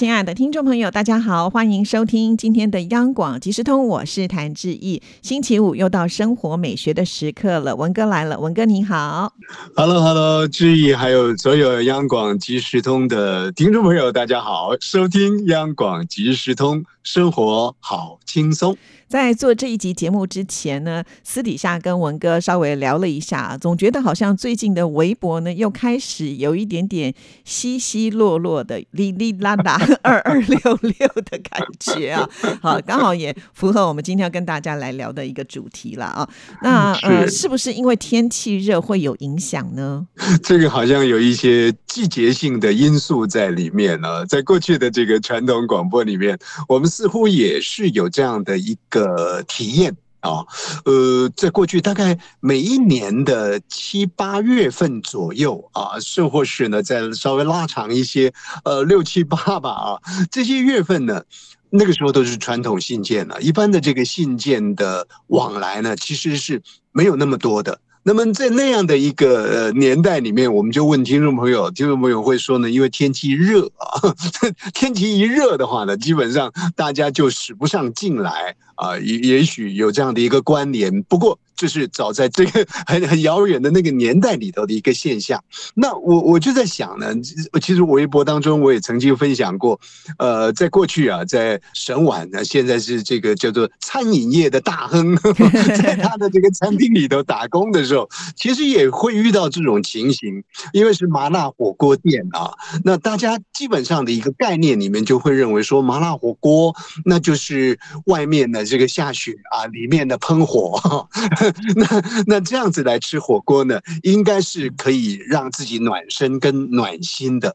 亲爱的听众朋友，大家好，欢迎收听今天的央广即时通，我是谭志毅。星期五又到生活美学的时刻了，文哥来了，文哥你好，Hello Hello，志毅还有所有央广即时通的听众朋友，大家好，收听央广即时通，生活好轻松。在做这一集节目之前呢，私底下跟文哥稍微聊了一下，总觉得好像最近的微博呢又开始有一点点稀稀落落的哩哩啦啦二二六六的感觉啊。好，刚好也符合我们今天要跟大家来聊的一个主题了啊。那呃，是不是因为天气热会有影响呢？这个好像有一些季节性的因素在里面呢。在过去的这个传统广播里面，我们似乎也是有这样的一个。呃，体验啊，呃，在过去大概每一年的七八月份左右啊，甚或是呢，再稍微拉长一些，呃，六七八吧啊，这些月份呢，那个时候都是传统信件了，一般的这个信件的往来呢，其实是没有那么多的。那么在那样的一个年代里面，我们就问听众朋友，听众朋友会说呢，因为天气热啊，天气一热的话呢，基本上大家就使不上劲来啊，也也许有这样的一个关联。不过。就是早在这个很很遥远的那个年代里头的一个现象。那我我就在想呢，其实微博当中我也曾经分享过，呃，在过去啊，在沈晚呢，现在是这个叫做餐饮业的大亨，在他的这个餐厅里头打工的时候，其实也会遇到这种情形，因为是麻辣火锅店啊。那大家基本上的一个概念里面就会认为说，麻辣火锅那就是外面的这个下雪啊，里面的喷火。那那这样子来吃火锅呢，应该是可以让自己暖身跟暖心的。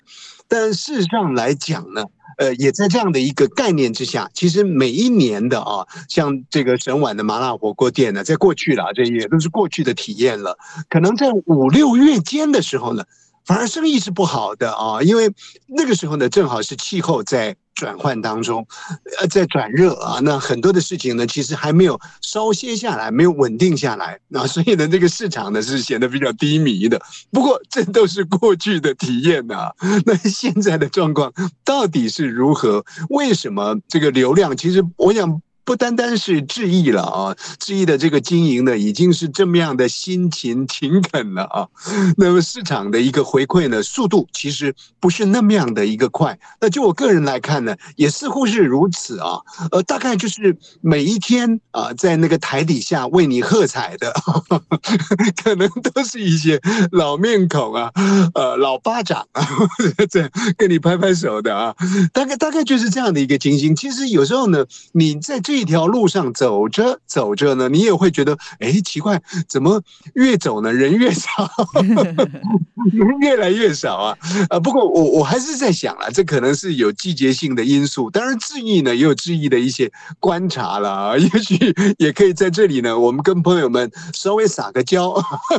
但事实上来讲呢，呃，也在这样的一个概念之下，其实每一年的啊，像这个沈碗的麻辣火锅店呢，在过去了，这也都是过去的体验了。可能在五六月间的时候呢，反而生意是不好的啊，因为那个时候呢，正好是气候在。转换当中，呃，在转热啊，那很多的事情呢，其实还没有稍歇下来，没有稳定下来，那所以呢，这个市场呢是显得比较低迷的。不过，这都是过去的体验呐。那现在的状况到底是如何？为什么这个流量？其实我想。不单单是志毅了啊，志毅的这个经营呢，已经是这么样的辛勤勤恳了啊。那么市场的一个回馈呢，速度其实不是那么样的一个快。那就我个人来看呢，也似乎是如此啊。呃，大概就是每一天啊，在那个台底下为你喝彩的，可能都是一些老面孔啊，呃，老巴掌啊，这跟你拍拍手的啊。大概大概就是这样的一个情形。其实有时候呢，你在这。一条路上走着走着呢，你也会觉得，哎，奇怪，怎么越走呢人越少，人越来越少啊？啊，不过我我还是在想啊，这可能是有季节性的因素。当然，志毅呢也有志毅的一些观察了啊，也许也可以在这里呢，我们跟朋友们稍微撒个娇，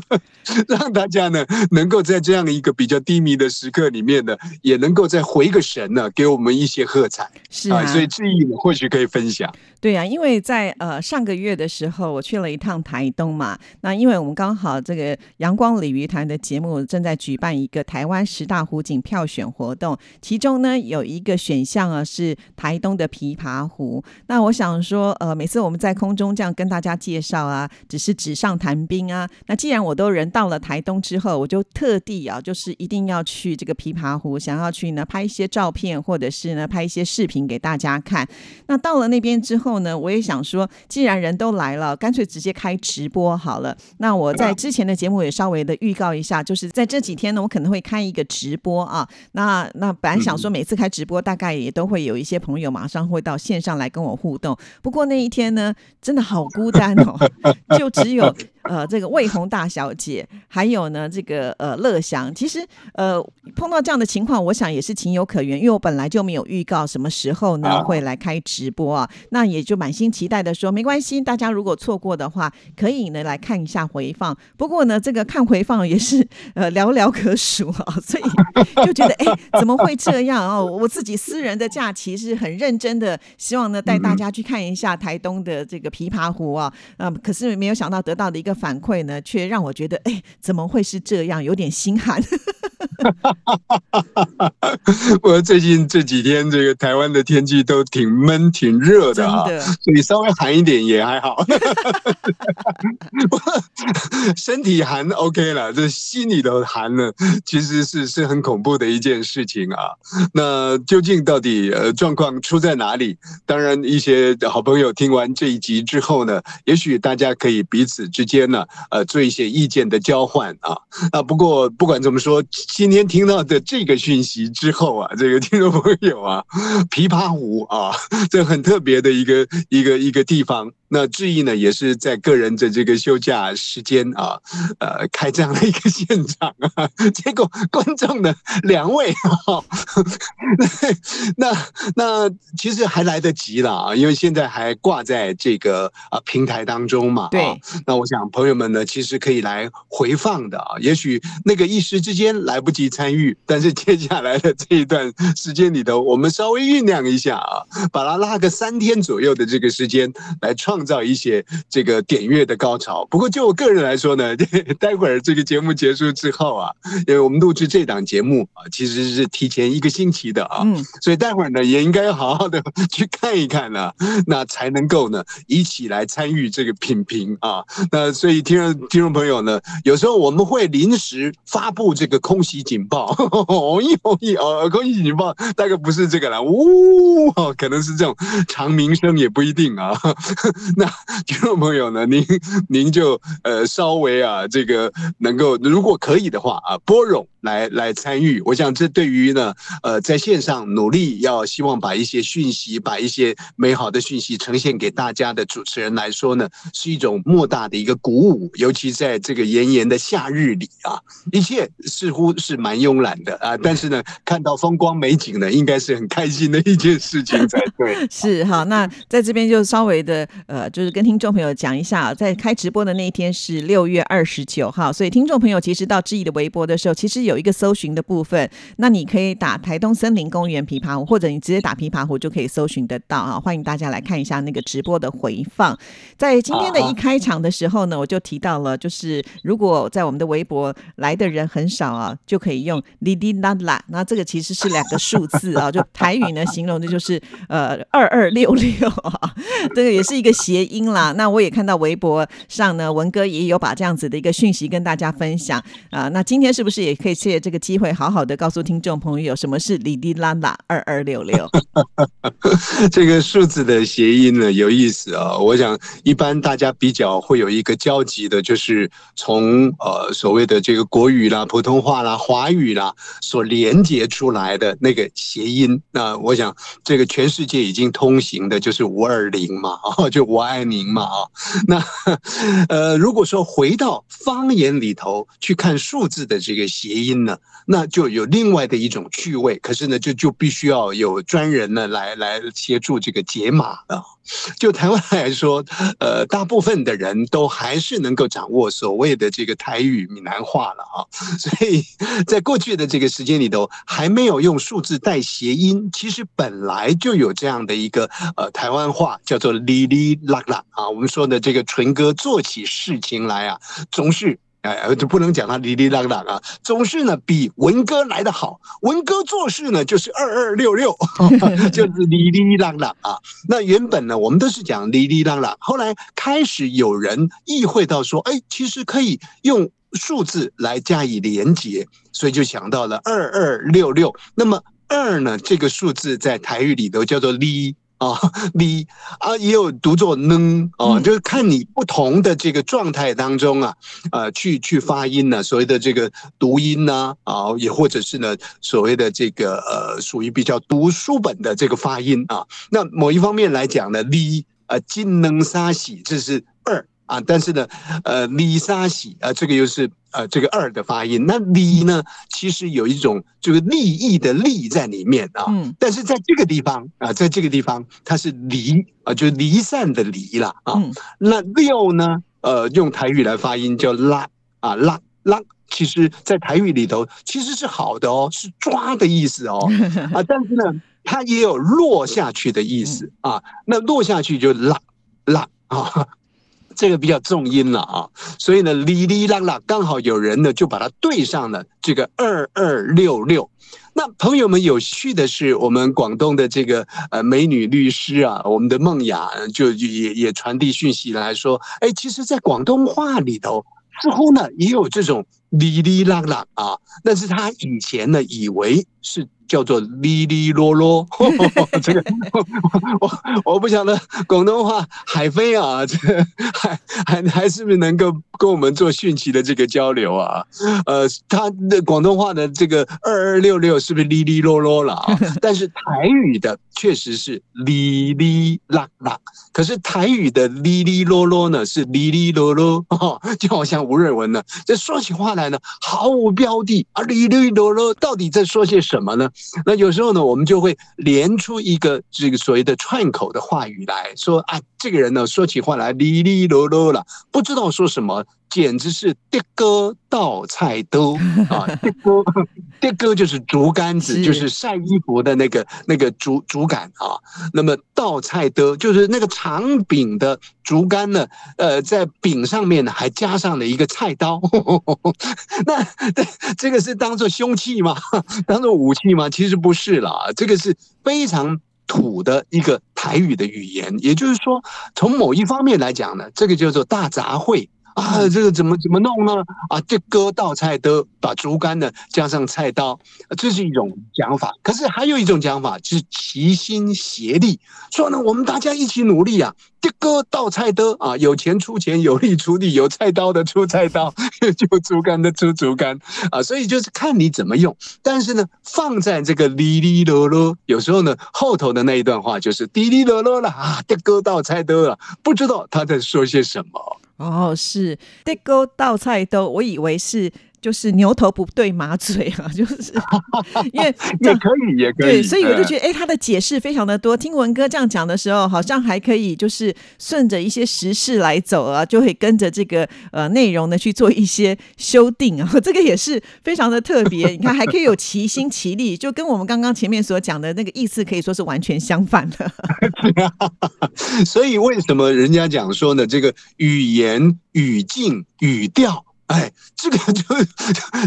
让大家呢能够在这样的一个比较低迷的时刻里面呢，也能够再回个神呢，给我们一些喝彩。是啊，所以志毅呢或许可以分享。对呀，因为在呃上个月的时候，我去了一趟台东嘛。那因为我们刚好这个阳光鲤鱼潭的节目正在举办一个台湾十大湖景票选活动，其中呢有一个选项啊是台东的琵琶湖。那我想说，呃，每次我们在空中这样跟大家介绍啊，只是纸上谈兵啊。那既然我都人到了台东之后，我就特地啊，就是一定要去这个琵琶湖，想要去呢拍一些照片，或者是呢拍一些视频给大家看。那到了那边之后。呢，我也想说，既然人都来了，干脆直接开直播好了。那我在之前的节目也稍微的预告一下，就是在这几天呢，我可能会开一个直播啊。那那本来想说，每次开直播，大概也都会有一些朋友马上会到线上来跟我互动。不过那一天呢，真的好孤单哦，就只有。呃这个魏红大小姐，还有呢这个呃乐祥，其实呃碰到这样的情况，我想也是情有可原，因为我本来就没有预告什么时候呢会来开直播啊，那也就满心期待的说没关系，大家如果错过的话，可以呢来看一下回放。不过呢，这个看回放也是呃寥寥可数啊，所以 就觉得哎怎么会这样哦？我自己私人的假期是很认真的，希望呢带大家去看一下台东的这个琵琶湖啊，嗯，可是没有想到得到的一个反馈呢，却让我觉得哎怎么会是这样，有点心寒。我最近这几天这个台湾的天气都挺闷、挺热的啊，所以稍微寒一点也还好。身体寒 OK 了，这心里头寒呢，其实是是很恐怖的一件事情啊。那究竟到底呃状况出在哪里？当然，一些好朋友听完这一集之后呢，也许大家可以彼此之间呢，呃，做一些意见的交换啊。啊，不过不管怎么说。今天听到的这个讯息之后啊，这个听众朋友啊，琵琶湖啊，这很特别的一个一个一个地方。那志毅呢，也是在个人的这个休假时间啊，呃，开这样的一个现场啊，结果观众呢两位啊，那那其实还来得及了啊，因为现在还挂在这个啊平台当中嘛。对。那我想朋友们呢，其实可以来回放的啊，也许那个一时之间来不及参与，但是接下来的这一段时间里头，我们稍微酝酿一下啊，把它拉个三天左右的这个时间来创。造一些这个点阅的高潮。不过就我个人来说呢，待会儿这个节目结束之后啊，因为我们录制这档节目啊，其实是提前一个星期的啊，所以待会儿呢也应该要好好的去看一看呢，那才能够呢一起来参与这个品评啊。那所以听众听众朋友呢，有时候我们会临时发布这个空袭警报，哦一哦一哦，空袭警报大概不是这个了，呜，可能是这种长鸣声也不一定啊。那听众朋友呢，您您就呃稍微啊，这个能够如果可以的话啊，拨冗。来来参与，我想这对于呢，呃，在线上努力要希望把一些讯息，把一些美好的讯息呈现给大家的主持人来说呢，是一种莫大的一个鼓舞。尤其在这个炎炎的夏日里啊，一切似乎是蛮慵懒的啊，但是呢，看到风光美景呢，应该是很开心的一件事情才对。是哈，那在这边就稍微的呃，就是跟听众朋友讲一下，在开直播的那一天是六月二十九号，所以听众朋友其实到志毅的微博的时候，其实有。有一个搜寻的部分，那你可以打台东森林公园琵琶湖，或者你直接打琵琶湖就可以搜寻得到啊！欢迎大家来看一下那个直播的回放。在今天的一开场的时候呢，我就提到了，就是如果在我们的微博来的人很少啊，就可可以用哩哩啦啦。那这个其实是两个数字啊，就台语呢形容的就是呃二二六六啊，这个也是一个谐音啦。那我也看到微博上呢，文哥也有把这样子的一个讯息跟大家分享啊。那今天是不是也可以？借这个机会，好好的告诉听众朋友，什么是哩哩啦啦二二六六？这个数字的谐音呢，有意思啊！我想，一般大家比较会有一个交集的，就是从呃所谓的这个国语啦、普通话啦、华华语啦所连接出来的那个谐音。那我想，这个全世界已经通行的，就是五二零嘛，啊，就我爱您嘛，啊。那呃，如果说回到方言里头去看数字的这个谐音。呢，那就有另外的一种趣味，可是呢，就就必须要有专人呢来来协助这个解码的。就台湾来说，呃，大部分的人都还是能够掌握所谓的这个台语、闽南话了啊，所以在过去的这个时间里头，还没有用数字带谐音，其实本来就有这样的一个呃台湾话，叫做哩哩啦啦啊，我们说的这个纯哥做起事情来啊，总是。哎，就不能讲他哩哩啷啷啊，总是呢比文哥来的好。文哥做事呢就是二二六六，就是哩哩啷啷啊。那原本呢我们都是讲哩哩啷啷，后来开始有人意会到说，哎，其实可以用数字来加以连接，所以就想到了二二六六。那么二呢这个数字在台语里头叫做哩。啊，你啊也有读作能啊，就是看你不同的这个状态当中啊，呃，去去发音呢，所谓的这个读音呢啊，也或者是呢所谓的这个呃，属于比较读书本的这个发音啊。那某一方面来讲呢，哩啊，金能沙喜，这是二啊，但是呢，呃，李沙喜啊，这个又是呃这个二的发音。那离呢，其实有一种这个利益的利在里面啊。嗯。但是在这个地方啊，在这个地方它是离啊，就离散的离了啊。嗯。那六呢，呃，用台语来发音叫拉啊拉拉，其实在台语里头其实是好的哦，是抓的意思哦 啊。但是呢，它也有落下去的意思啊。那落下去就拉拉啊。这个比较重音了啊，所以呢，哩哩啦啦，刚好有人呢就把它对上了这个二二六六。那朋友们有趣的是，我们广东的这个呃美女律师啊，我们的梦雅就也也传递讯息来说，哎，其实，在广东话里头，似乎呢也有这种哩哩啦啦啊，但是他以前呢以为是。叫做哩哩啰啰，这个 我我不晓得广东话海飞啊，这 还还还是不是能够跟我们做讯息的这个交流啊？呃，他的广东话的这个二二六六是不是哩哩啰啰了啊？但是台语的确实是哩哩啦啦，可是台语的哩哩啰啰呢是哩哩啰啰，就好像吴瑞文呢，这说起话来呢毫无标的啊，哩哩啰啰到底在说些什么呢？那有时候呢，我们就会连出一个这个所谓的串口的话语来说啊，这个人呢说起话来哩哩啰啰了，不知道说什么。简直是的哥倒菜兜啊，的哥的哥就是竹竿子，就是晒衣服的那个那个竹竹竿啊。那么倒菜兜，就是那个长柄的竹竿呢，呃，在柄上面呢还加上了一个菜刀。那这个是当做凶器吗？当做武器吗？其实不是啦，这个是非常土的一个台语的语言。也就是说，从某一方面来讲呢，这个叫做大杂烩。啊，这个怎么怎么弄呢？啊，这割稻菜的，把竹竿呢加上菜刀，这是一种讲法。可是还有一种讲法，就是齐心协力，说呢，我们大家一起努力啊，这割稻菜的啊，有钱出钱，有力出力，有菜刀的出菜刀，有竹竿的出竹竿啊。所以就是看你怎么用。但是呢，放在这个哩哩啰啰，有时候呢，后头的那一段话就是滴哩啰啰了啊，这割稻菜的啊，不知道他在说些什么。哦，是这勾道菜都，我以为是就是牛头不对马嘴啊，就是 因为也可以，也可以，对，所以我就觉得，哎，他的解释非常的多。听文哥这样讲的时候，好像还可以就是顺着一些时事来走啊，就会跟着这个呃内容呢去做一些修订啊，这个也是非常的特别。你看，还可以有齐心齐力，就跟我们刚刚前面所讲的那个意思可以说是完全相反的。所以为什么人家讲说呢？这个语言、语境、语调。哎，这个就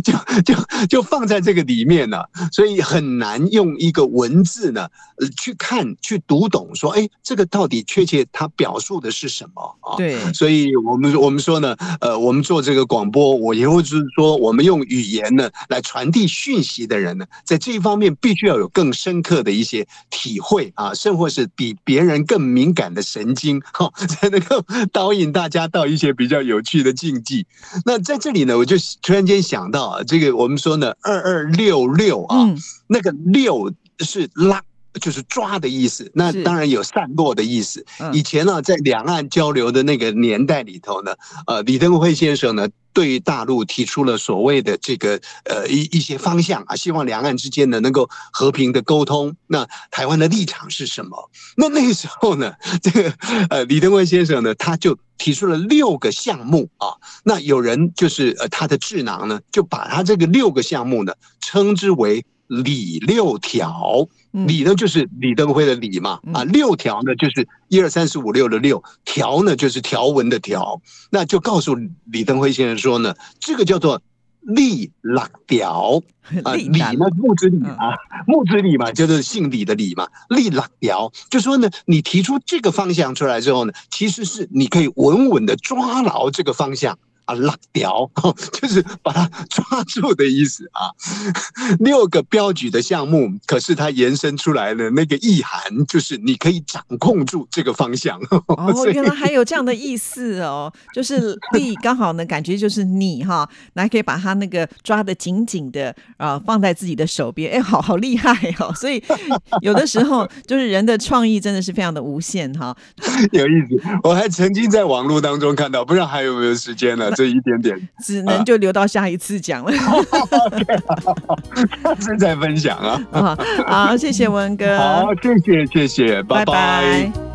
就就就放在这个里面了，所以很难用一个文字呢，呃，去看去读懂，说，哎，这个到底确切它表述的是什么啊？对，所以我们我们说呢，呃，我们做这个广播，我以后就是说，我们用语言呢来传递讯息的人呢，在这一方面必须要有更深刻的一些体会啊，甚或是比别人更敏感的神经，哈，才能够 导引大家到一些比较有趣的境地。那。在这里呢，我就突然间想到啊，这个我们说呢，二二六六啊，那个六是拉，就是抓的意思。那当然有散落的意思。以前呢，在两岸交流的那个年代里头呢，呃，李登辉先生呢，对大陆提出了所谓的这个呃一一些方向啊，希望两岸之间呢能够和平的沟通。那台湾的立场是什么？那那个时候呢，这个呃李登辉先生呢，他就。提出了六个项目啊，那有人就是呃他的智囊呢，就把他这个六个项目呢称之为李六条，李呢就是李登辉的李嘛啊，六条呢就是一二三四五六的六条呢就是条文的条，那就告诉李登辉先生说呢，这个叫做。立六条啊，李呢木子李啊，木子李嘛，就是姓李的李嘛。立六条，就说呢，你提出这个方向出来之后呢，其实是你可以稳稳的抓牢这个方向啊拉掉，就是把它抓住的意思啊。六个标举的项目，可是它延伸出来的那个意涵，就是你可以掌控住这个方向。哦，原来还有这样的意思哦，就是力刚好呢，感觉就是你哈，还可以把它那个抓的紧紧的啊，放在自己的手边，哎，好好厉害哦。所以有的时候就是人的创意真的是非常的无限哈。有意思，我还曾经在网络当中看到，不知道还有没有时间了，这一点点，只能就留到下一次讲了。正在分享啊，好，谢谢文哥，好，谢谢谢谢，拜拜。